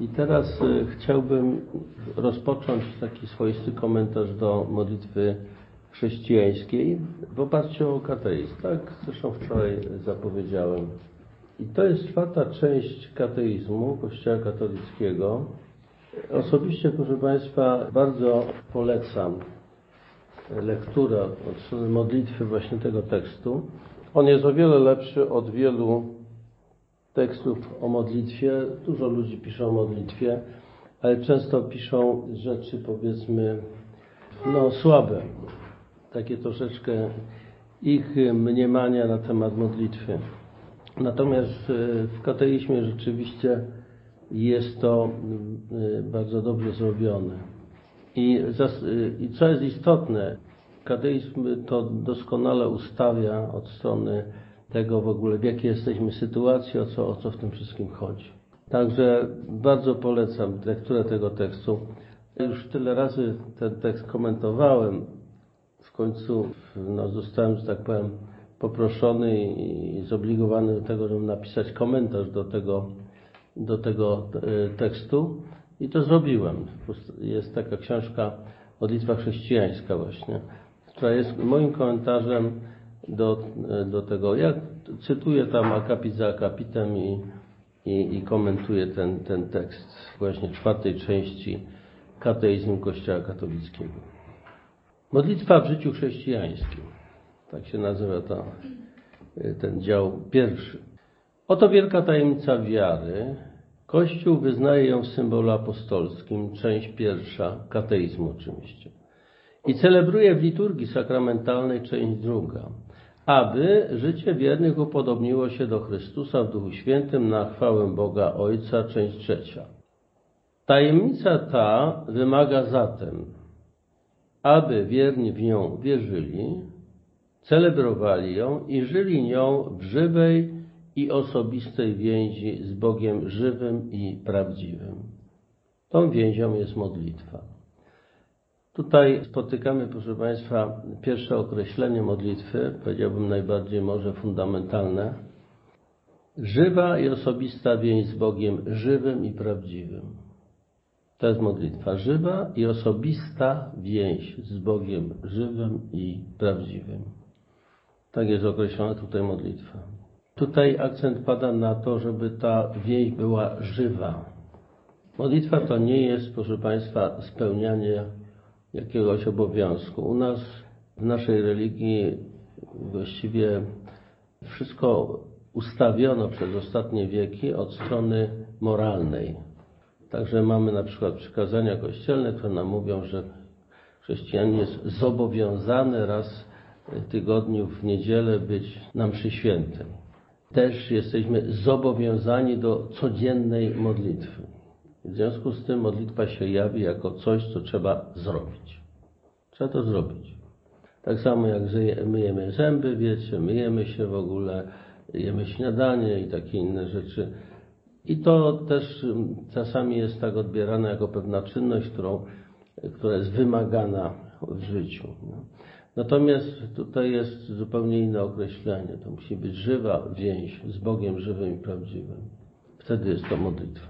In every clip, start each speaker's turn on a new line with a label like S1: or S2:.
S1: I teraz y, chciałbym rozpocząć taki swoisty komentarz do modlitwy chrześcijańskiej w oparciu o kateizm. Tak zresztą wczoraj zapowiedziałem. I to jest czwarta część kateizmu Kościoła katolickiego. Osobiście, proszę Państwa, bardzo polecam lekturę od strony modlitwy właśnie tego tekstu. On jest o wiele lepszy od wielu tekstów o modlitwie. Dużo ludzi pisze o modlitwie, ale często piszą rzeczy, powiedzmy, no słabe. Takie troszeczkę ich mniemania na temat modlitwy. Natomiast e, w kateizmie rzeczywiście jest to e, bardzo dobrze zrobione. E, I co jest istotne, kateizm to doskonale ustawia od strony tego w ogóle, w jakiej jesteśmy sytuacji, o co, o co w tym wszystkim chodzi. Także bardzo polecam lekturę tego tekstu. Już tyle razy ten tekst komentowałem. W końcu no, zostałem, że tak powiem, poproszony i zobligowany do tego, żeby napisać komentarz do tego, do tego e, tekstu i to zrobiłem. Jest taka książka Modlitwa chrześcijańska właśnie, która jest moim komentarzem do, do tego. Ja cytuję tam akapit za akapitem i, i, i komentuję ten, ten tekst właśnie czwartej części kateizmu Kościoła katolickiego. Modlitwa w życiu chrześcijańskim. Tak się nazywa to, ten dział pierwszy. Oto wielka tajemnica wiary. Kościół wyznaje ją w symbolu apostolskim, część pierwsza, kateizmu oczywiście. I celebruje w liturgii sakramentalnej, część druga aby życie wiernych upodobniło się do Chrystusa w Duchu Świętym na chwałę Boga Ojca, część trzecia. Tajemnica ta wymaga zatem, aby wierni w nią wierzyli, celebrowali ją i żyli nią w żywej i osobistej więzi z Bogiem żywym i prawdziwym. Tą więzią jest modlitwa. Tutaj spotykamy, proszę Państwa, pierwsze określenie modlitwy, powiedziałbym najbardziej może fundamentalne. Żywa i osobista więź z Bogiem żywym i prawdziwym. To jest modlitwa. Żywa i osobista więź z Bogiem żywym i prawdziwym. Tak jest określona tutaj modlitwa. Tutaj akcent pada na to, żeby ta więź była żywa. Modlitwa to nie jest, proszę Państwa, spełnianie jakiegoś obowiązku. U nas, w naszej religii, właściwie wszystko ustawiono przez ostatnie wieki od strony moralnej. Także mamy na przykład przykazania kościelne, które nam mówią, że chrześcijanin jest zobowiązany raz w tygodniu w niedzielę być na mszy świętym. Też jesteśmy zobowiązani do codziennej modlitwy. W związku z tym modlitwa się jawi jako coś, co trzeba zrobić. Trzeba to zrobić. Tak samo jak myjemy zęby, wiecie, myjemy się w ogóle, jemy śniadanie i takie inne rzeczy. I to też mm, czasami jest tak odbierane jako pewna czynność, którą, która jest wymagana w życiu. Natomiast tutaj jest zupełnie inne określenie. To musi być żywa więź z Bogiem żywym i prawdziwym. Wtedy jest to modlitwa.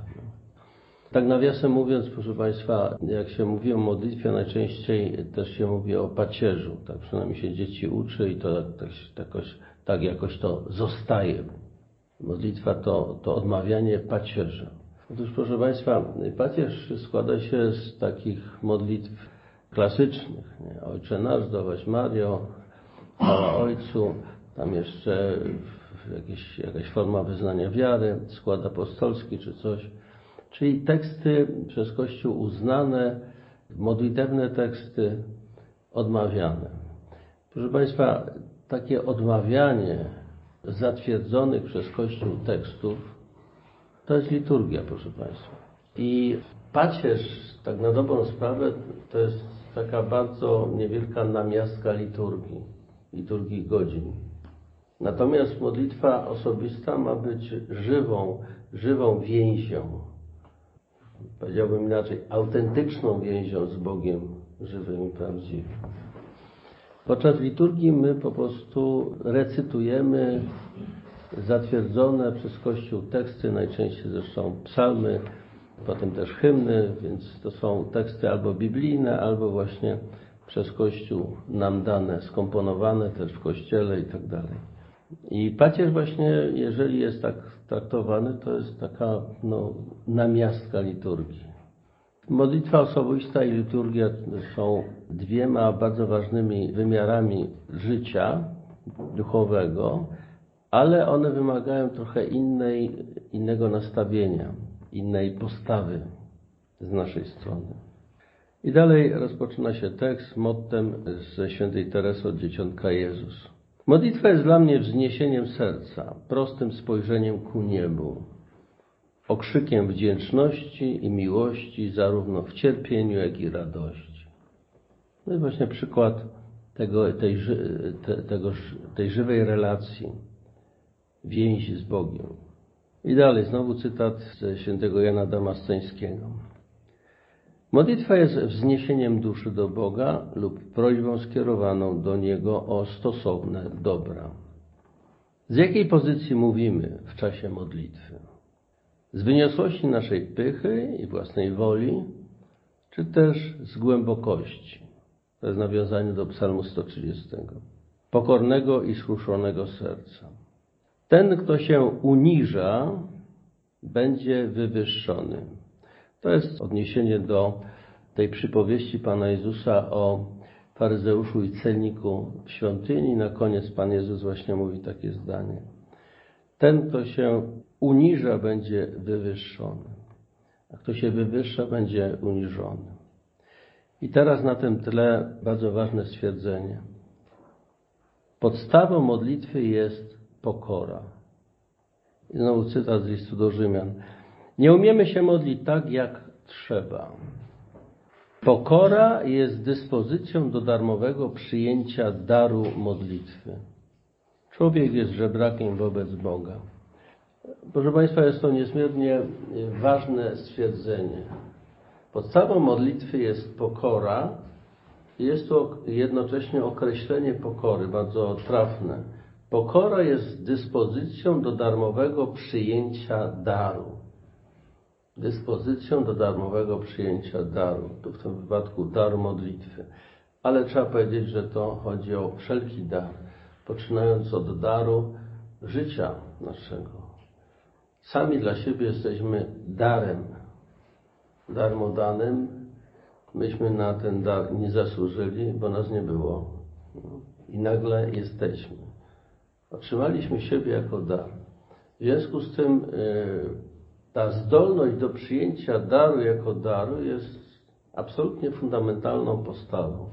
S1: Tak nawiasem mówiąc, proszę Państwa, jak się mówi o modlitwie, najczęściej też się mówi o pacierzu. Tak przynajmniej się dzieci uczy i to tak, tak, jakoś, tak jakoś to zostaje. Modlitwa to, to odmawianie pacierza. Otóż, proszę Państwa, pacierz składa się z takich modlitw klasycznych. Nie? Ojcze nasz, zdrowaś Mario, chwała Ojcu, tam jeszcze jakieś, jakaś forma wyznania wiary, skład apostolski czy coś. Czyli teksty przez Kościół uznane, modlitewne teksty odmawiane. Proszę Państwa, takie odmawianie zatwierdzonych przez Kościół tekstów to jest liturgia, proszę Państwa. I pacierz, tak na dobrą sprawę, to jest taka bardzo niewielka namiastka liturgii, liturgii godzin. Natomiast modlitwa osobista ma być żywą, żywą więzią powiedziałbym inaczej, autentyczną więzią z Bogiem żywym i prawdziwym. Podczas liturgii my po prostu recytujemy zatwierdzone przez Kościół teksty, najczęściej zresztą psalmy, potem też hymny, więc to są teksty albo biblijne, albo właśnie przez Kościół nam dane, skomponowane też w Kościele i tak dalej. I pacierz właśnie, jeżeli jest tak traktowany, to jest taka no, namiastka liturgii. Modlitwa osobista i liturgia są dwiema bardzo ważnymi wymiarami życia duchowego, ale one wymagają trochę innej, innego nastawienia, innej postawy z naszej strony. I dalej rozpoczyna się tekst mottem ze świętej Teresy od Dzieciątka Jezus. Modlitwa jest dla mnie wzniesieniem serca, prostym spojrzeniem ku niebu, okrzykiem wdzięczności i miłości zarówno w cierpieniu, jak i radości. To jest właśnie przykład tego, tej, te, tego, tej żywej relacji, więzi z Bogiem. I dalej, znowu cytat ze świętego Jana Damasceńskiego. Modlitwa jest wzniesieniem duszy do Boga lub prośbą skierowaną do Niego o stosowne dobra. Z jakiej pozycji mówimy w czasie modlitwy? Z wyniosłości naszej pychy i własnej woli, czy też z głębokości? To jest nawiązanie do Psalmu 130. Pokornego i skruszonego serca. Ten, kto się uniża, będzie wywyższony. To jest odniesienie do tej przypowieści Pana Jezusa o faryzeuszu i celniku w świątyni. Na koniec Pan Jezus właśnie mówi takie zdanie. Ten, kto się uniża, będzie wywyższony, a kto się wywyższa, będzie uniżony. I teraz na tym tle bardzo ważne stwierdzenie. Podstawą modlitwy jest pokora. I znowu cytat z listu do Rzymian. Nie umiemy się modlić tak, jak trzeba. Pokora jest dyspozycją do darmowego przyjęcia daru modlitwy. Człowiek jest żebrakiem wobec Boga. Proszę Państwa, jest to niezmiernie ważne stwierdzenie. Podstawą modlitwy jest pokora. Jest to jednocześnie określenie pokory, bardzo trafne. Pokora jest dyspozycją do darmowego przyjęcia daru dyspozycją do darmowego przyjęcia daru, tu w tym wypadku dar modlitwy. Ale trzeba powiedzieć, że to chodzi o wszelki dar, poczynając od daru życia naszego. Sami dla siebie jesteśmy darem, darmodanym. Myśmy na ten dar nie zasłużyli, bo nas nie było. I nagle jesteśmy. Otrzymaliśmy siebie jako dar. W związku z tym yy, ta zdolność do przyjęcia daru jako daru jest absolutnie fundamentalną postawą.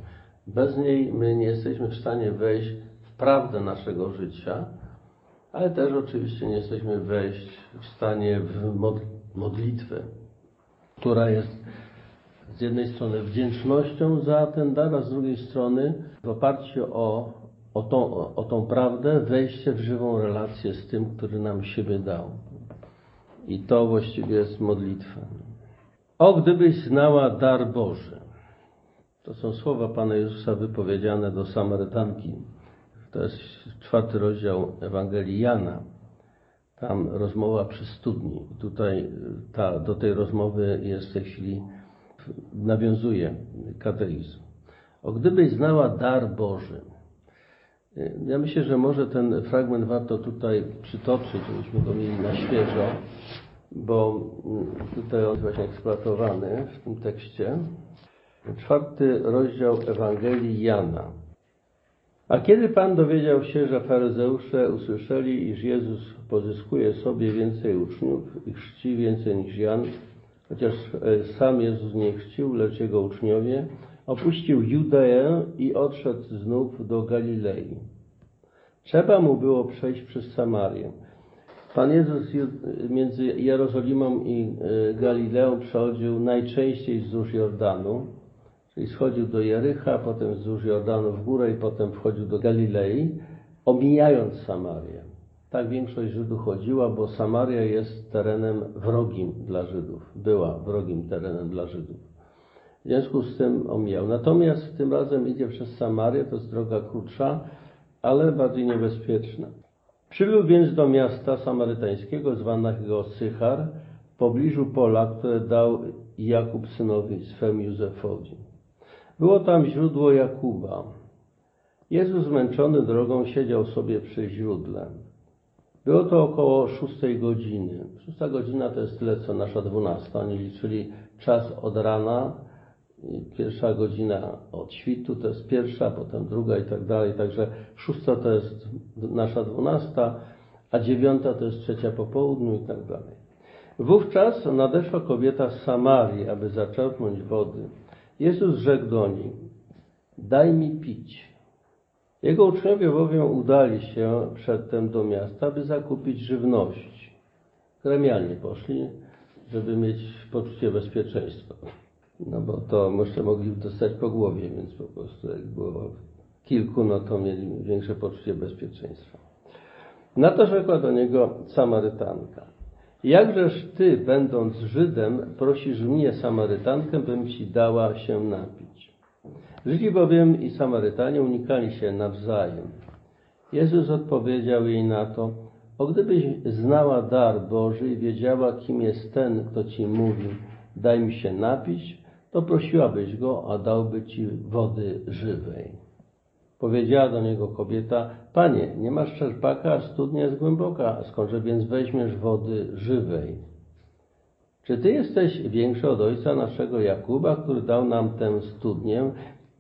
S1: Bez niej my nie jesteśmy w stanie wejść w prawdę naszego życia, ale też oczywiście nie jesteśmy wejść w stanie w modlitwę, która jest z jednej strony wdzięcznością za ten dar, a z drugiej strony w oparciu o, o, tą, o tą prawdę wejście w żywą relację z tym, który nam siebie dał. I to właściwie jest modlitwa. O, gdybyś znała dar Boży. To są słowa Pana Jezusa wypowiedziane do Samarytanki. To jest czwarty rozdział Ewangelii Jana. Tam rozmowa przy studni. Tutaj ta, do tej rozmowy jest w tej chwili, nawiązuje kateizm. O, gdybyś znała dar Boży. Ja myślę, że może ten fragment warto tutaj przytoczyć, żebyśmy go mieli na świeżo, bo tutaj on jest właśnie eksploatowany w tym tekście. Czwarty rozdział Ewangelii Jana. A kiedy Pan dowiedział się, że faryzeusze usłyszeli, iż Jezus pozyskuje sobie więcej uczniów i chrzci więcej niż Jan, chociaż e, sam Jezus nie chrzcił, lecz jego uczniowie, opuścił Judeę i odszedł znów do Galilei. Trzeba mu było przejść przez Samarię. Pan Jezus między Jerozolimą i e, Galileą przechodził najczęściej wzdłuż Jordanu, czyli schodził do Jericha, potem wzdłuż Jordanu w górę i potem wchodził do Galilei, omijając Samarię. Tak większość Żydów chodziła, bo Samaria jest terenem wrogim dla Żydów. Była wrogim terenem dla Żydów. W związku z tym omijał. Natomiast tym razem idzie przez Samarię, to jest droga krótsza, ale bardziej niebezpieczna. Przybył więc do miasta samarytańskiego zwanego Sychar, w pobliżu pola, które dał Jakub synowi swemu Józefowi. Było tam źródło Jakuba. Jezus zmęczony drogą siedział sobie przy źródle. Było to około szóstej godziny. Szósta godzina to jest tyle, co nasza dwunasta. Oni liczyli czas od rana, pierwsza godzina od świtu to jest pierwsza, potem druga i tak dalej. Także szósta to jest nasza dwunasta, a dziewiąta to jest trzecia po południu i tak dalej. Wówczas nadeszła kobieta z Samarii, aby zaczerpnąć wody. Jezus rzekł do niej, daj mi pić. Jego uczniowie bowiem udali się przedtem do miasta, by zakupić żywność. Gremialnie poszli, żeby mieć poczucie bezpieczeństwa. No bo to jeszcze mogli dostać po głowie, więc po prostu jak było kilku, no to mieli większe poczucie bezpieczeństwa. Na to rzekła do niego Samarytanka. Jakżeż ty, będąc Żydem, prosisz mnie, Samarytankę, bym ci dała się napić? Żydzi bowiem i Samarytanie unikali się nawzajem. Jezus odpowiedział jej na to, o gdybyś znała dar Boży i wiedziała, kim jest ten, kto ci mówi, daj mi się napić, to prosiłabyś go, a dałby ci wody żywej. Powiedziała do niego kobieta, Panie, nie masz czerpaka, a studnia jest głęboka, skądże więc weźmiesz wody żywej? Czy Ty jesteś większy od ojca naszego Jakuba, który dał nam tę studnię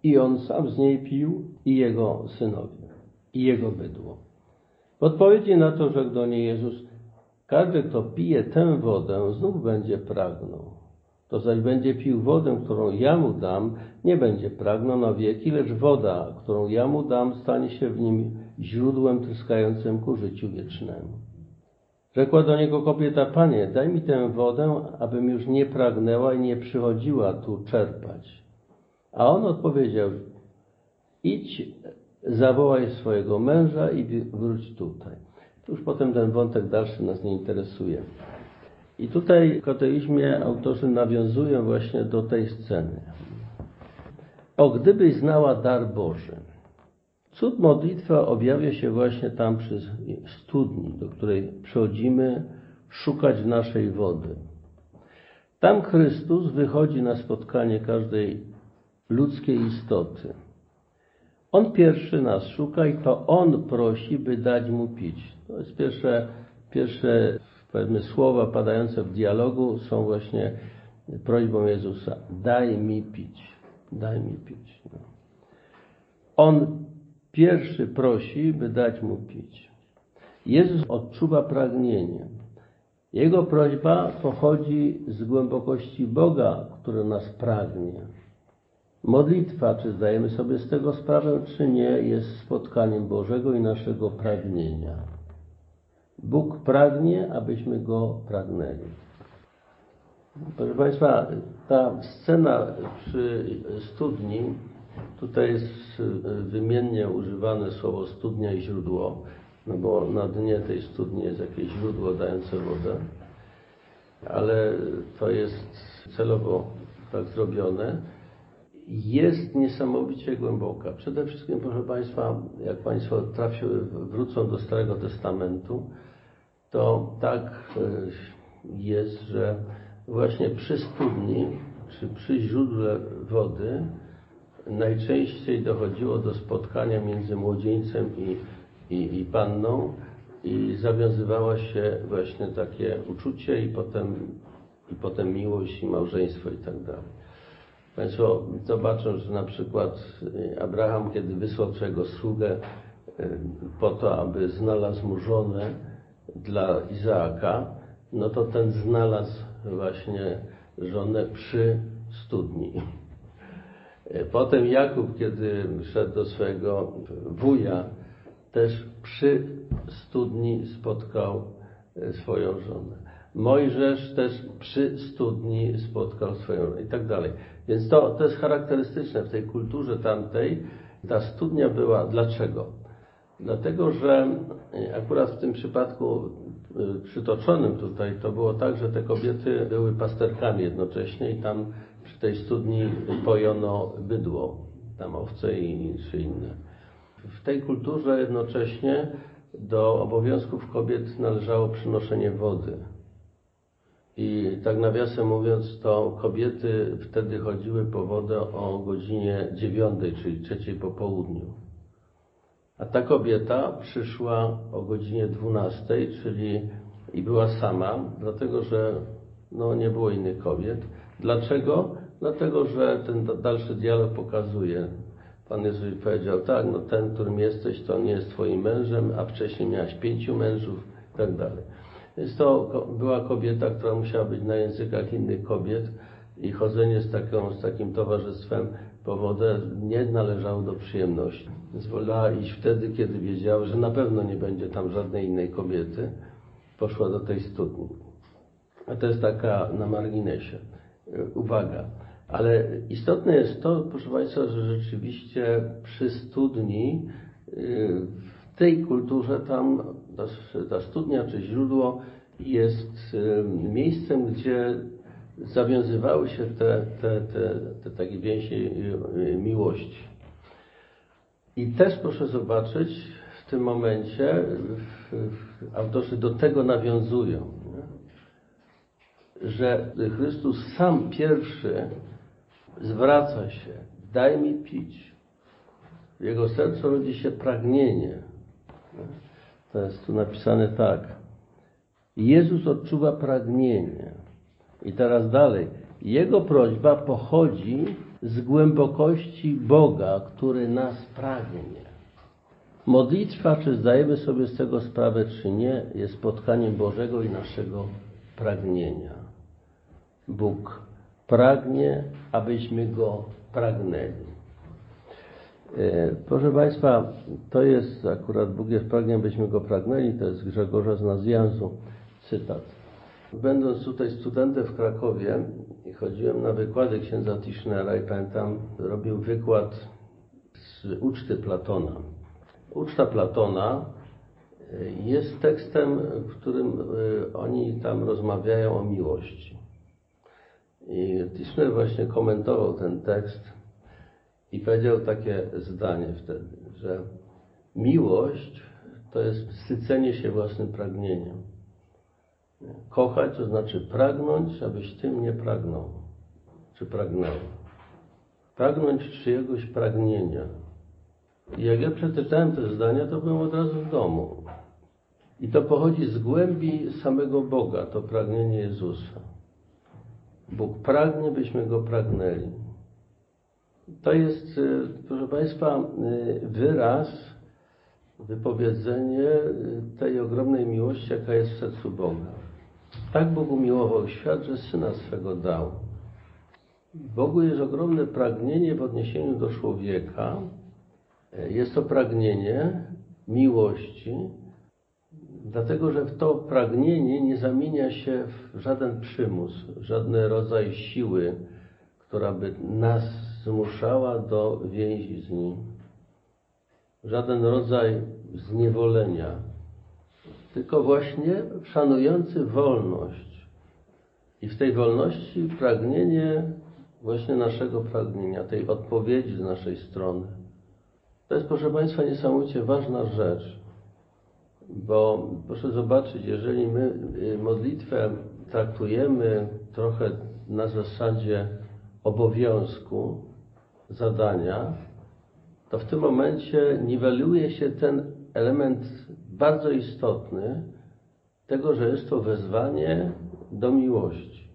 S1: i on sam z niej pił i jego synowie, i jego bydło? W odpowiedzi na to rzekł do niej Jezus, każdy, kto pije tę wodę, znów będzie pragnął. To zaś będzie pił wodę, którą ja mu dam, nie będzie pragnął na wieki, lecz woda, którą ja mu dam, stanie się w nim źródłem tryskającym ku życiu wiecznemu. Rzekła do niego kobieta, Panie, daj mi tę wodę, abym już nie pragnęła i nie przychodziła tu czerpać. A on odpowiedział, idź, zawołaj swojego męża i wróć tutaj. Już potem ten wątek dalszy nas nie interesuje. I tutaj w kateizmie autorzy nawiązują właśnie do tej sceny. O, gdybyś znała dar Boży. Cud modlitwa objawia się właśnie tam przy studni, do której przychodzimy szukać naszej wody. Tam Chrystus wychodzi na spotkanie każdej ludzkiej istoty. On pierwszy nas szuka i to On prosi, by dać Mu pić. To jest pierwsze, pierwsze powiedzmy, słowa padające w dialogu są właśnie prośbą Jezusa. Daj mi pić. Daj mi pić. No. On pierwszy prosi, by dać mu pić. Jezus odczuwa pragnienie. Jego prośba pochodzi z głębokości Boga, który nas pragnie. Modlitwa, czy zdajemy sobie z tego sprawę, czy nie, jest spotkaniem Bożego i naszego pragnienia. Bóg pragnie, abyśmy Go pragnęli. Proszę Państwa, ta scena przy studni, tutaj jest wymiennie używane słowo studnia i źródło, no bo na dnie tej studni jest jakieś źródło dające wodę, ale to jest celowo tak zrobione. Jest niesamowicie głęboka. Przede wszystkim, proszę Państwa, jak Państwo trafiły, wrócą do Starego Testamentu, to tak e, jest, że właśnie przy studni, czy przy źródle wody najczęściej dochodziło do spotkania między młodzieńcem i, i, i panną i zawiązywała się właśnie takie uczucie i potem, i potem miłość i małżeństwo i tak dalej. Państwo zobaczą, że na przykład Abraham, kiedy wysłał swojego sługę e, po to, aby znalazł mu żonę, dla Izaaka, no to ten znalazł właśnie żonę przy studni. Potem Jakub, kiedy szedł do swojego wuja, też przy studni spotkał e, swoją żonę. Mojżesz też przy studni spotkał swoją żonę i tak dalej. Więc to, to jest charakterystyczne w tej kulturze tamtej. Ta studnia była dlaczego? Dlatego, że akurat w tym przypadku y, przytoczonym tutaj to było tak, że te kobiety były pasterkami jednocześnie i tam przy tej studni pojono bydło, tam owce i czy inne. W tej kulturze jednocześnie do obowiązków kobiet należało przynoszenie wody. I tak nawiasem mówiąc, to kobiety wtedy chodziły po wodę o godzinie dziewiątej, czyli trzeciej po południu. A ta kobieta przyszła o godzinie dwunastej, czyli i była sama, dlatego że no, nie było innych kobiet. Dlaczego? Dlatego, że ten dalszy dialog pokazuje. Pan Jezus powiedział, tak, no ten, którym jesteś, to nie jest twoim mężem, a wcześniej miałaś pięciu mężów i tak dalej. Więc to była kobieta, która musiała być na językach innych kobiet i chodzenie z, taką, z takim towarzystwem po wodę nie należało do przyjemności. Więc wolała iść wtedy, kiedy wiedziała, że na pewno nie będzie tam żadnej innej kobiety. Poszła do tej studni. A to jest taka na marginesie uwaga. Ale istotne jest to, proszę Państwa, że rzeczywiście przy studni, w tej kulturze tam ta, ta studnia czy źródło jest miejscem, gdzie zawiązywały się te, te, te, te takie więzi miłości. I też proszę zobaczyć, w tym momencie autorzy do tego nawiązują, nie? że Chrystus sam pierwszy zwraca się, daj mi pić. W jego sercu rodzi się pragnienie. To jest tu napisane tak. Jezus odczuwa pragnienie. I teraz dalej. Jego prośba pochodzi z głębokości Boga, który nas pragnie. Modlitwa, czy zdajemy sobie z tego sprawę, czy nie, jest spotkaniem Bożego i naszego pragnienia. Bóg pragnie, abyśmy Go pragnęli. Proszę Państwa, to jest akurat Bóg jest pragnie, abyśmy Go pragnęli, to jest Grzegorza z Nazjanzu, cytat. Będąc tutaj studentem w Krakowie, chodziłem na wykłady księdza Tischnera i pamiętam, robił wykład z uczty Platona. Uczta Platona jest tekstem, w którym oni tam rozmawiają o miłości. I Tischner właśnie komentował ten tekst i powiedział takie zdanie wtedy, że miłość to jest sycenie się własnym pragnieniem. Kochać to znaczy pragnąć, abyś tym nie pragnął, czy pragnęła. Pragnąć czyjegoś pragnienia. I jak ja przeczytałem te zdania, to byłem od razu w domu. I to pochodzi z głębi samego Boga, to pragnienie Jezusa. Bóg pragnie, byśmy Go pragnęli. To jest, proszę Państwa, wyraz, wypowiedzenie tej ogromnej miłości, jaka jest w sercu Boga. Tak Bóg umiłował świat, że Syna swego dał. Bogu jest ogromne pragnienie w odniesieniu do człowieka. Jest to pragnienie miłości, dlatego że to pragnienie nie zamienia się w żaden przymus, żaden rodzaj siły, która by nas zmuszała do więzi z Nim. Żaden rodzaj zniewolenia, tylko właśnie szanujący wolność. I w tej wolności pragnienie właśnie naszego pragnienia, tej odpowiedzi z naszej strony. To jest, proszę Państwa, niesamowicie ważna rzecz, bo proszę zobaczyć, jeżeli my modlitwę traktujemy trochę na zasadzie obowiązku, zadania, to w tym momencie niweluje się ten element bardzo istotny tego, że jest to wezwanie do miłości.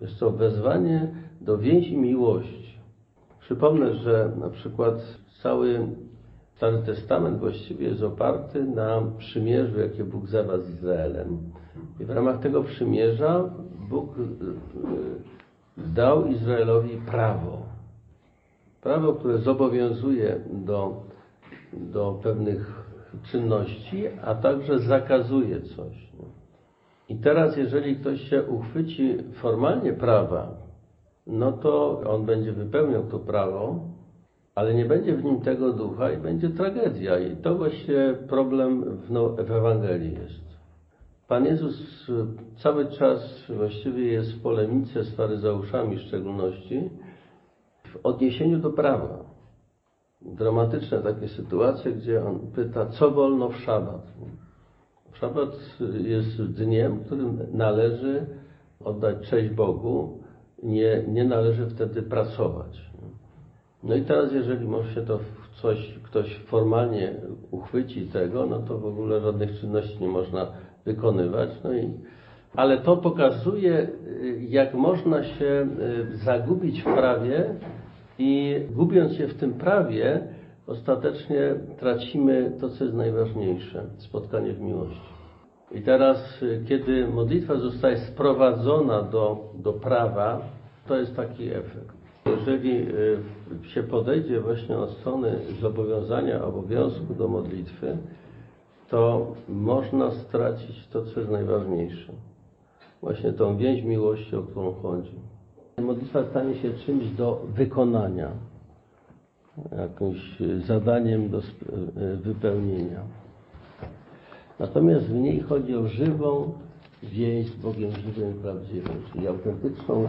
S1: Jest to wezwanie do więzi miłości. Przypomnę, że na przykład cały Stary Testament właściwie jest oparty na przymierzu, jakie Bóg zawarł z Izraelem. I w ramach tego przymierza Bóg dał Izraelowi prawo. Prawo, które zobowiązuje do, do pewnych czynności, a także zakazuje coś. I teraz, jeżeli ktoś się uchwyci formalnie prawa, no to on będzie wypełniał to prawo, ale nie będzie w nim tego ducha i będzie tragedia. I to właśnie problem w, no, w Ewangelii jest. Pan Jezus cały czas właściwie jest w polemice z faryzeuszami w szczególności w odniesieniu do prawa. Dramatyczne takie sytuacje, gdzie on pyta, co wolno w szabat. Szabat jest dniem, którym należy oddać cześć Bogu, nie, nie należy wtedy pracować. No i teraz, jeżeli może się to coś, ktoś formalnie uchwyci tego, no to w ogóle żadnych czynności nie można wykonywać. No i, ale to pokazuje, jak można się y, zagubić w prawie i gubiąc się w tym prawie, ostatecznie tracimy to, co jest najważniejsze spotkanie w miłości. I teraz, y, kiedy modlitwa zostaje sprowadzona do, do prawa, to jest taki efekt. Jeżeli się podejdzie właśnie od strony zobowiązania, obowiązku do modlitwy, to można stracić to, co jest najważniejsze. Właśnie tą więź miłości, o którą chodzi. Modlitwa stanie się czymś do wykonania, jakimś zadaniem do wypełnienia. Natomiast w niej chodzi o żywą więź z Bogiem żywym i prawdziwym, czyli autentyczną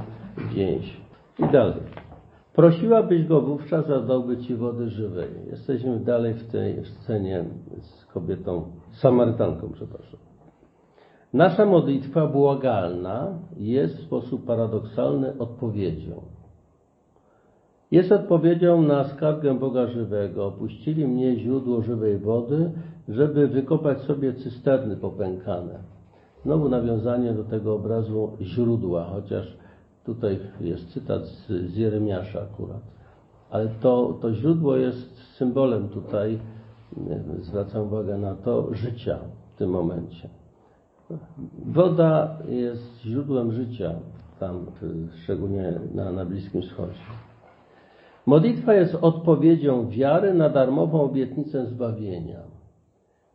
S1: więź. I dalej. Prosiłabyś go wówczas, a dałby ci wody żywej. Jesteśmy dalej w tej scenie z kobietą, Samarytanką, przepraszam. Nasza modlitwa błagalna jest w sposób paradoksalny odpowiedzią. Jest odpowiedzią na skargę Boga żywego. Opuścili mnie źródło żywej wody, żeby wykopać sobie cysterny popękane. Znowu nawiązanie do tego obrazu źródła, chociaż tutaj jest cytat z, z Jeremiasza akurat. Ale to, to źródło jest symbolem tutaj, zwracam uwagę na to, życia w tym momencie. Woda jest źródłem życia tam, szczególnie na, na Bliskim Wschodzie. Modlitwa jest odpowiedzią wiary na darmową obietnicę zbawienia,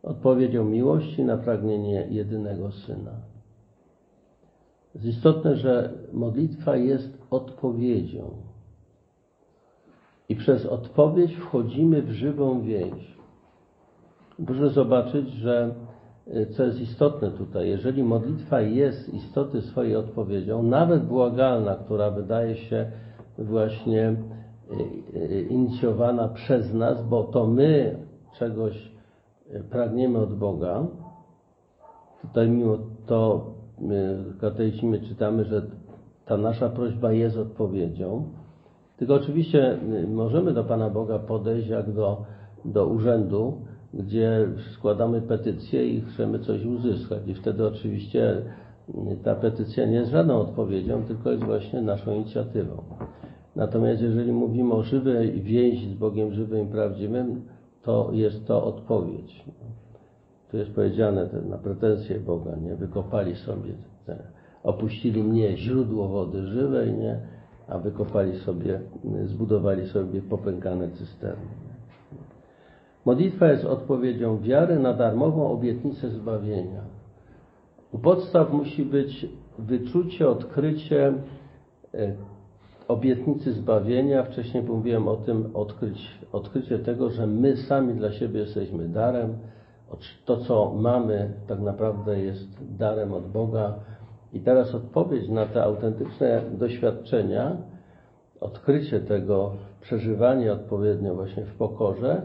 S1: odpowiedzią miłości na pragnienie jedynego Syna. Jest istotne, że modlitwa jest odpowiedzią. I przez odpowiedź wchodzimy w żywą więź. Proszę zobaczyć, że co jest istotne tutaj, jeżeli modlitwa jest istoty swojej odpowiedzią, nawet błagalna, która wydaje się właśnie e, e, inicjowana przez nas, bo to my czegoś pragniemy od Boga, tutaj mimo to w katechizmie czytamy, że ta nasza prośba jest odpowiedzią. Tylko oczywiście y, możemy do Pana Boga podejść jak do, do urzędu, gdzie składamy petycję i chcemy coś uzyskać. I wtedy oczywiście y, ta petycja nie jest żadną odpowiedzią, tylko jest właśnie naszą inicjatywą. Natomiast jeżeli mówimy o żywej więzi z Bogiem żywym i prawdziwym, to jest to odpowiedź. Tu jest powiedziane na pretensje Boga, nie? Wykopali sobie, te, opuścili mnie źródło wody żywej, nie? A wykopali sobie, zbudowali sobie popękane cysterny. Modlitwa jest odpowiedzią wiary na darmową obietnicę zbawienia. U podstaw musi być wyczucie, odkrycie e, obietnicy zbawienia. Wcześniej mówiłem o tym, odkryć, odkrycie tego, że my sami dla siebie jesteśmy darem, to, co mamy, tak naprawdę jest darem od Boga. I teraz odpowiedź na te autentyczne doświadczenia, odkrycie tego, przeżywanie odpowiednio właśnie w pokorze,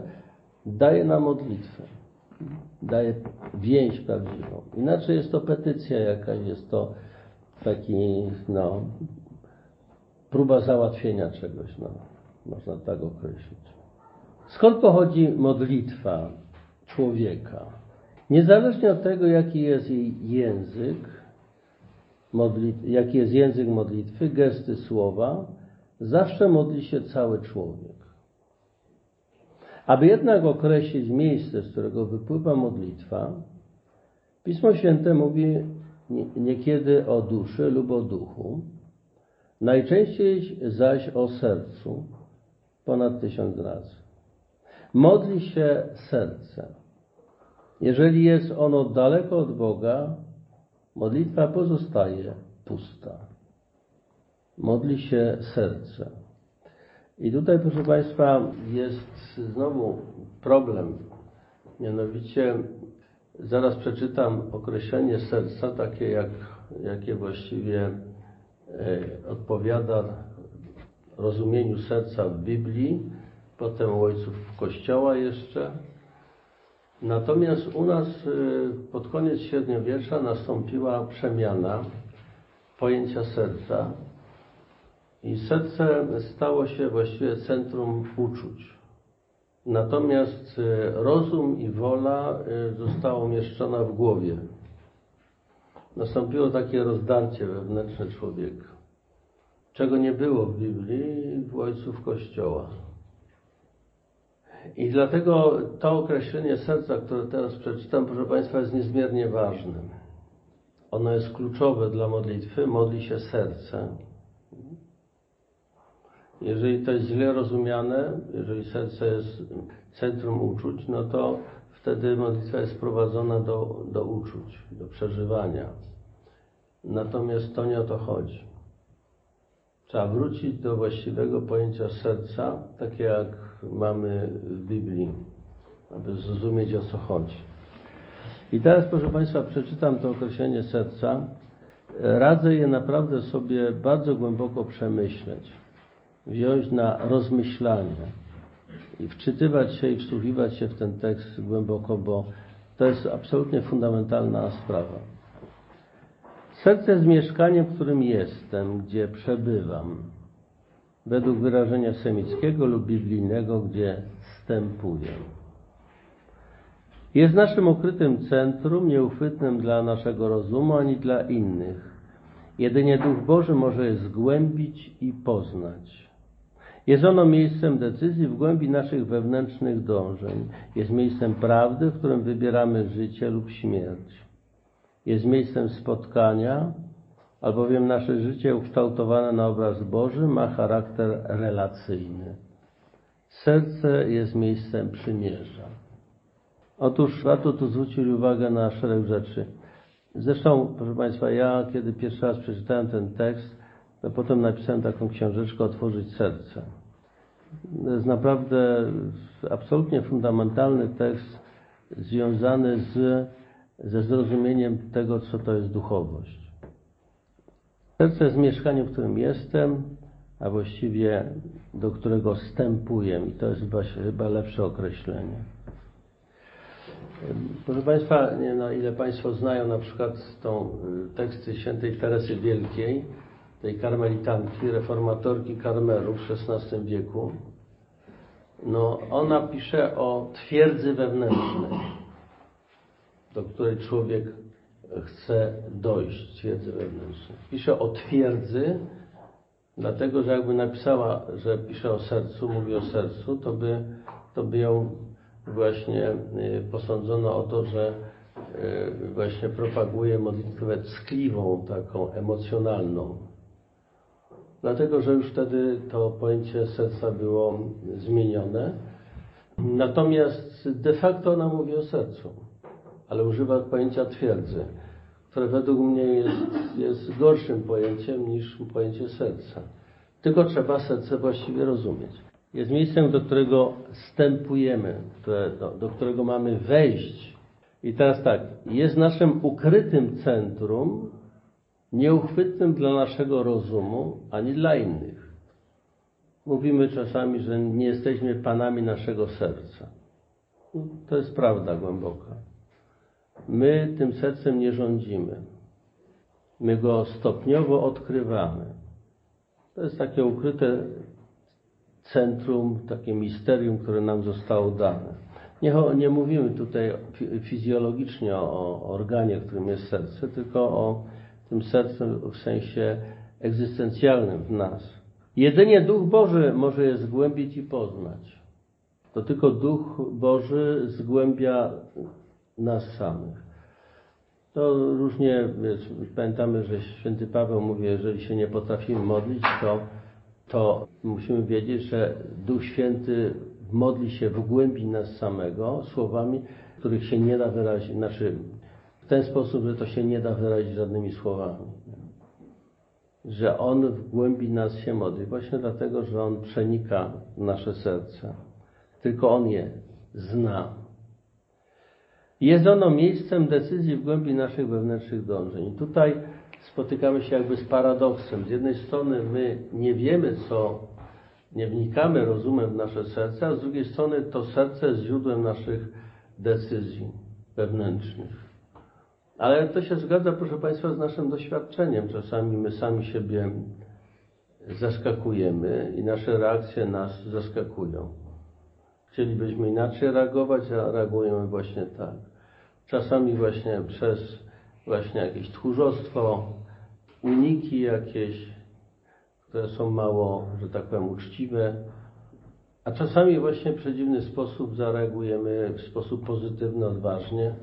S1: daje nam modlitwę. Daje więź prawdziwą. Inaczej jest to petycja jakaś, jest to taki, no, próba załatwienia czegoś, no, można tak określić. Skąd pochodzi modlitwa? człowieka. Niezależnie od tego, jaki jest jej język, jaki jest język modlitwy, gesty słowa, zawsze modli się cały człowiek. Aby jednak określić miejsce, z którego wypływa modlitwa, Pismo Święte mówi niekiedy o duszy lub o duchu, najczęściej zaś o sercu, ponad tysiąc razy. Modli się serce. Jeżeli jest ono daleko od Boga, modlitwa pozostaje pusta. Modli się serce. I tutaj, proszę Państwa, jest znowu problem. Mianowicie, zaraz przeczytam określenie serca, takie jak, jakie właściwie e, odpowiada rozumieniu serca w Biblii, potem u ojców Kościoła jeszcze, Natomiast u nas y, pod koniec średniowiecza nastąpiła przemiana pojęcia serca i serce stało się właściwie centrum uczuć. Natomiast e, rozum i wola e, została umieszczona w głowie. Nastąpiło takie rozdarcie wewnętrzne człowieka, czego nie było w Biblii w ojców Kościoła. I dlatego to określenie serca, które teraz przeczytam, proszę Państwa, jest niezmiernie ważne. Ono jest kluczowe dla modlitwy. Modli się serce. Jeżeli to jest źle rozumiane, jeżeli serce jest centrum uczuć, no to wtedy modlitwa jest prowadzona do, do uczuć, do przeżywania. Natomiast to nie o to chodzi. Trzeba wrócić do właściwego pojęcia serca, takie jak mamy w Biblii, aby zrozumieć o co chodzi. I teraz, proszę Państwa, przeczytam to określenie serca. Radzę je naprawdę sobie bardzo głęboko przemyśleć, wziąć na rozmyślanie i wczytywać się i wsłuchiwać się w ten tekst głęboko, bo to jest absolutnie fundamentalna sprawa. Serce jest mieszkaniem, którym jestem, gdzie przebywam. Według wyrażenia semickiego lub biblijnego, gdzie stępuję. Jest naszym ukrytym centrum, nieuchwytnym dla naszego rozumu ani dla innych. Jedynie Duch Boży może je zgłębić i poznać. Jest ono miejscem decyzji w głębi naszych wewnętrznych dążeń. Jest miejscem prawdy, w którym wybieramy życie lub śmierć. Jest miejscem spotkania, albowiem nasze życie ukształtowane na obraz Boży ma charakter relacyjny. Serce jest miejscem przymierza. Otóż warto tu zwrócić uwagę na szereg rzeczy. Zresztą, proszę Państwa, ja kiedy pierwszy raz przeczytałem ten tekst, to potem napisałem taką książeczkę Otworzyć serce. To jest naprawdę absolutnie fundamentalny tekst związany z, ze zrozumieniem tego, co to jest duchowość. Serce jest mieszkaniem, w którym jestem, a właściwie do którego stępuję i to jest chyba, chyba lepsze określenie. Proszę Państwa, nie no, ile Państwo znają na przykład tą y, teksty świętej Teresy Wielkiej, tej karmelitanki, reformatorki Karmelów w XVI wieku, no ona pisze o twierdzy wewnętrznej, do której człowiek chce dojść, twierdzy wewnętrznej. Pisze o twierdzy, dlatego że jakby napisała, że pisze o sercu, mówi o sercu, to by, to by ją właśnie y, posądzono o to, że y, właśnie propaguje modlitwę ckliwą, taką emocjonalną. Dlatego, że już wtedy to pojęcie serca było zmienione. Natomiast de facto ona mówi o sercu, ale używa pojęcia twierdzy, które według mnie jest, jest gorszym pojęciem niż pojęcie serca. Tylko trzeba serce właściwie rozumieć jest miejscem, do którego wstępujemy, do, do którego mamy wejść. I teraz tak, jest naszym ukrytym centrum, nieuchwytnym dla naszego rozumu, ani dla innych. Mówimy czasami, że nie jesteśmy panami naszego serca. To jest prawda głęboka. My tym sercem nie rządzimy. My go stopniowo odkrywamy. To jest takie ukryte centrum, takie misterium, które nam zostało dane. Nie, nie mówimy tutaj fizjologicznie o organie, którym jest serce, tylko o tym sercu w sensie egzystencjalnym w nas. Jedynie Duch Boży może je zgłębić i poznać. To tylko Duch Boży zgłębia nas samych. To różnie, pamiętamy, że święty Paweł mówi, jeżeli się nie potrafimy modlić, to to musimy wiedzieć, że Duch Święty modli się w głębi nas samego słowami, których się nie da wyrazić, znaczy w ten sposób, że to się nie da wyrazić żadnymi słowami. Że On w głębi nas się modli, właśnie dlatego, że On przenika nasze serce. Tylko On je zna. Jest ono miejscem decyzji w głębi naszych wewnętrznych dążeń. I tutaj spotykamy się jakby z paradoksem. Z jednej strony my nie wiemy, co, nie wnikamy rozumem w nasze serce, a z drugiej strony to serce jest źródłem naszych decyzji wewnętrznych. Ale to się zgadza, proszę Państwa, z naszym doświadczeniem. Czasami my sami siebie zaskakujemy i nasze reakcje nas zaskakują. Chcielibyśmy inaczej reagować, a reagujemy właśnie tak. Czasami właśnie przez właśnie jakieś tchórzostwo, uniki jakieś, które są mało, że tak powiem, uczciwe, a czasami właśnie w przedziwny sposób zareagujemy w sposób pozytywny, odważnie,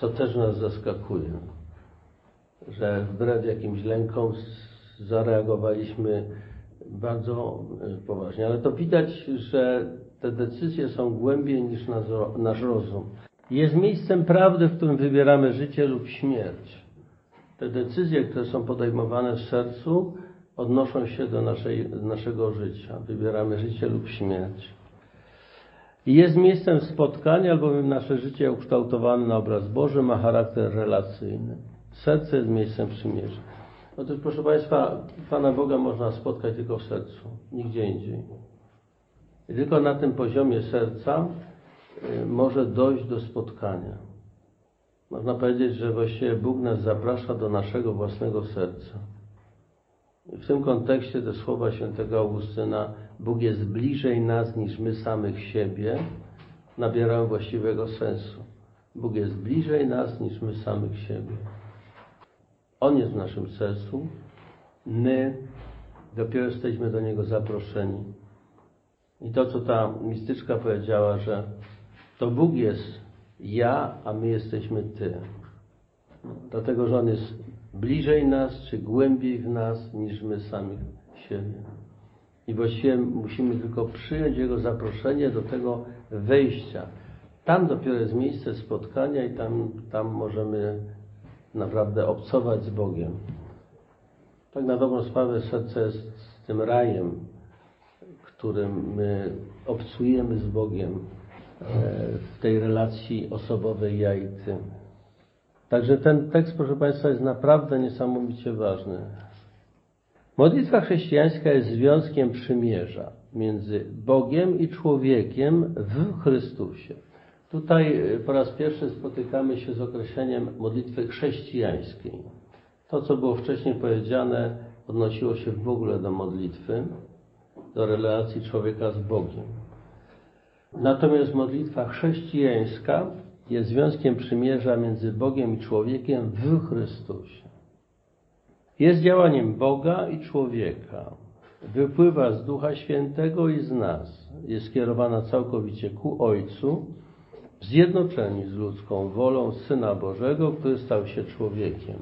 S1: co też nas zaskakuje, że wbrew jakimś lękom zareagowaliśmy bardzo e, poważnie. Ale to widać, że te decyzje są głębiej niż nasz rozum. Jest miejscem prawdy, w którym wybieramy życie lub śmierć. Te decyzje, które są podejmowane w sercu, odnoszą się do naszej, naszego życia. Wybieramy życie lub śmierć. Jest miejscem spotkania, albowiem nasze życie ukształtowane na obraz Boży ma charakter relacyjny. Serce jest miejscem przymierza. Otóż, proszę Państwa, Pana Boga można spotkać tylko w sercu, nigdzie indziej. I tylko na tym poziomie serca y, może dojść do spotkania. Można powiedzieć, że właściwie Bóg nas zaprasza do naszego własnego serca. I w tym kontekście te słowa świętego Augustyna, Bóg jest bliżej nas niż my samych siebie, nabierają właściwego sensu. Bóg jest bliżej nas niż my samych siebie. On jest w naszym sercu, my dopiero jesteśmy do Niego zaproszeni. I to, co ta mistyczka powiedziała, że to Bóg jest ja, a my jesteśmy Ty. Dlatego, że On jest bliżej nas, czy głębiej w nas, niż my sami siebie. I właściwie musimy tylko przyjąć Jego zaproszenie do tego wejścia. Tam dopiero jest miejsce spotkania i tam, tam możemy naprawdę obcować z Bogiem. Tak na dobrą sprawę serce jest tym rajem, którym my obcujemy z Bogiem e, w tej relacji osobowej ja i Ty. Także ten tekst, proszę Państwa, jest naprawdę niesamowicie ważny. Modlitwa chrześcijańska jest związkiem przymierza między Bogiem i człowiekiem w Chrystusie. Tutaj e, po raz pierwszy spotykamy się z określeniem modlitwy chrześcijańskiej. To, co było wcześniej powiedziane, odnosiło się w ogóle do modlitwy, do relacji człowieka z Bogiem. Natomiast modlitwa chrześcijańska jest związkiem przymierza między Bogiem i człowiekiem w Chrystusie. Jest działaniem Boga i człowieka. Wypływa z Ducha Świętego i z nas. Jest skierowana całkowicie ku Ojcu, zjednoczeni z ludzką wolą Syna Bożego, który stał się człowiekiem.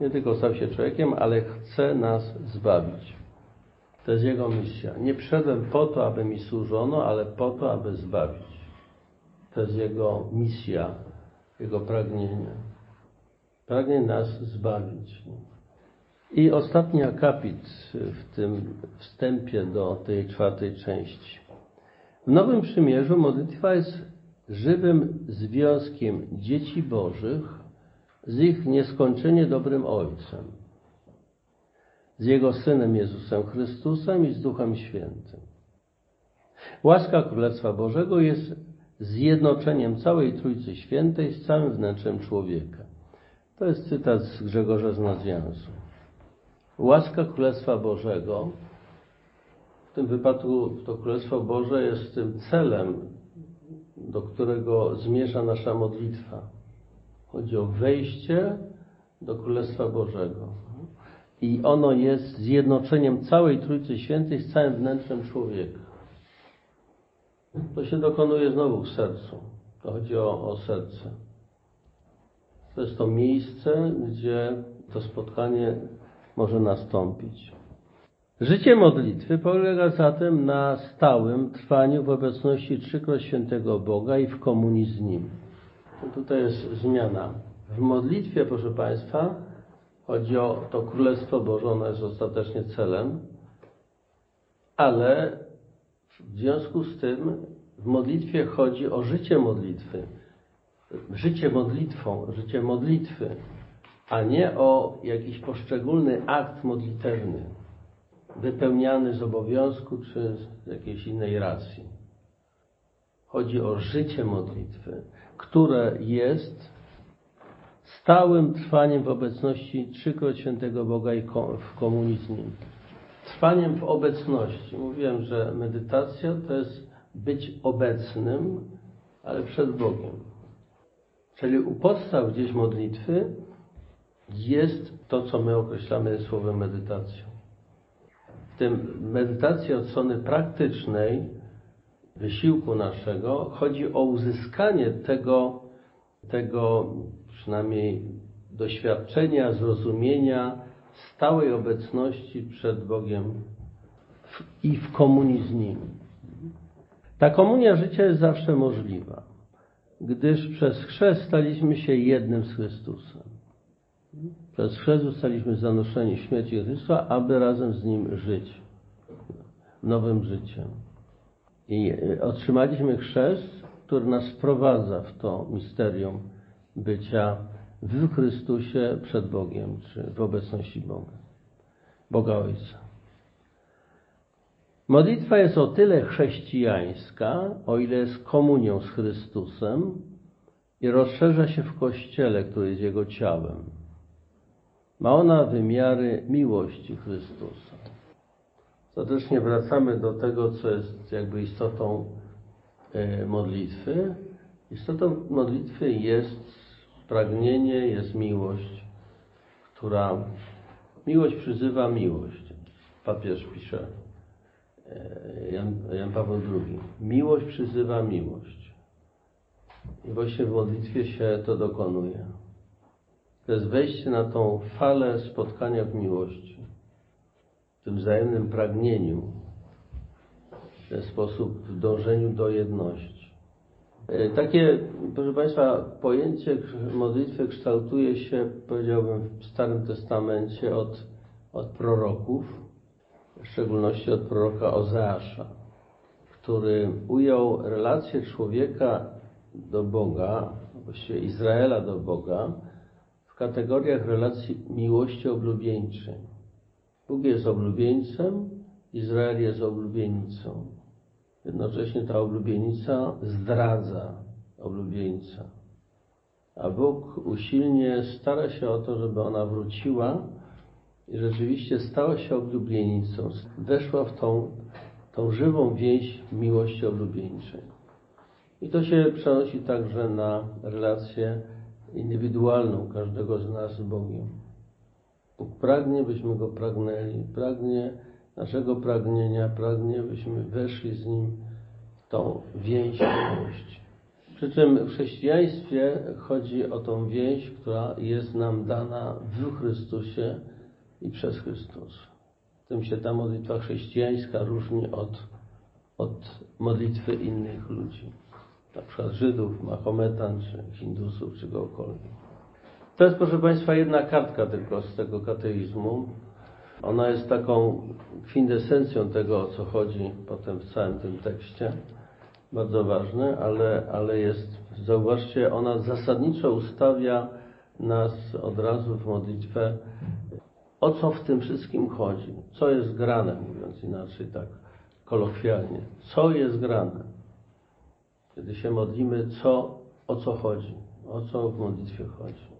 S1: Nie tylko stał się człowiekiem, ale chce nas zbawić. To jest Jego misja. Nie przyszedłem po to, aby mi służono, ale po to, aby zbawić. To jest Jego misja, Jego pragnienie. Pragnie nas zbawić. I ostatni akapit w tym wstępie do tej czwartej części. W Nowym Przymierzu modlitwa jest żywym związkiem dzieci Bożych z ich nieskończenie dobrym Ojcem, z Jego Synem Jezusem Chrystusem i z Duchem Świętym. Łaska Królestwa Bożego jest zjednoczeniem całej Trójcy Świętej z całym wnętrzem człowieka. To jest cytat z Grzegorza z Nazjansu. Łaska Królestwa Bożego, w tym wypadku to Królestwo Boże jest tym celem, do którego zmierza nasza modlitwa. Chodzi o wejście do Królestwa Bożego. I ono jest zjednoczeniem całej Trójcy Świętej z całym wnętrzem człowieka. To się dokonuje znowu w sercu. To chodzi o, o serce. To jest to miejsce, gdzie to spotkanie może nastąpić. Życie modlitwy polega zatem na stałym trwaniu w obecności trzykroć świętego Boga i w komunii z Nim. tutaj jest zmiana. W modlitwie, proszę Państwa, chodzi o to Królestwo Boże, ono jest ostatecznie celem, ale w związku z tym w modlitwie chodzi o życie modlitwy. Życie modlitwą, życie modlitwy, a nie o jakiś poszczególny akt modlitewny, wypełniany z obowiązku czy z jakiejś innej racji. Chodzi o życie modlitwy, które jest stałym trwaniem w obecności trzykroć świętego Boga i w komunii z Nim. Trwaniem w obecności. Mówiłem, że medytacja to jest być obecnym, ale przed Bogiem. Czyli u podstaw gdzieś modlitwy jest to, co my określamy słowem medytacją. W tym medytacji od strony praktycznej, wysiłku naszego, chodzi o uzyskanie tego, tego przynajmniej doświadczenia, zrozumienia, stałej obecności przed Bogiem w, i w komunii z Nim. Ta komunia życia jest zawsze możliwa, gdyż przez chrzest staliśmy się jednym z Chrystusem. Przez chrzest zostaliśmy zanoszeni śmierci Chrystusa, aby razem z Nim żyć nowym życiem. I otrzymaliśmy chrzest, który nas wprowadza w to misterium bycia w Chrystusie przed Bogiem, czy w obecności Boga, Boga Ojca. Modlitwa jest o tyle chrześcijańska, o ile jest komunią z Chrystusem i rozszerza się w Kościele, który jest Jego ciałem. Ma ona wymiary miłości Chrystusa. Ostatecznie wracamy do tego, co jest jakby istotą modlitwy. Istotą modlitwy jest pragnienie, jest miłość, która miłość przyzywa miłość. Papież pisze Jan, Jan Paweł II. Miłość przyzywa miłość. I właśnie w modlitwie się to dokonuje. To jest wejście na tą falę spotkania w miłości, w tym wzajemnym pragnieniu, w ten sposób w dążeniu do jedności. Takie, proszę Państwa, pojęcie modlitwy kształtuje się, powiedziałbym, w Starym Testamencie od, od proroków, w szczególności od proroka Ozeasza, który ujął relację człowieka do Boga, właściwie Izraela do Boga, kategoriach relacji miłości oblubieńczej. Bóg jest oblubieńcem, Izrael jest oblubienicą. Jednocześnie ta oblubienica zdradza oblubieńca. A Bóg usilnie stara się o to, żeby ona wróciła i rzeczywiście stała się oblubienicą. Weszła w tą, tą żywą więź miłości oblubieńczej. I to się przenosi także na relację indywidualną każdego z nas z Bogiem. Bóg pragnie, byśmy Go pragnęli, pragnie naszego pragnienia, pragnie, byśmy weszli z Nim w tą więź miłości. Przy czym w chrześcijaństwie chodzi o tą więź, która jest nam dana w Chrystusie i przez Chrystusa. Tym się ta modlitwa chrześcijańska różni od, od modlitwy innych ludzi na przykład Żydów, Mahometan, czy Hindusów, czy kogokolwiek. To jest, proszę Państwa, jedna kartka tylko z tego kateizmu. Ona jest taką kwintesencją tego, o co chodzi potem w całym tym tekście. Bardzo ważne, ale, ale jest, zauważcie, ona zasadniczo ustawia nas od razu w modlitwę, o co w tym wszystkim chodzi, co jest grane, mówiąc inaczej tak kolokwialnie, co jest grane. Kiedy się modlimy, co, o co chodzi, o co w modlitwie chodzi.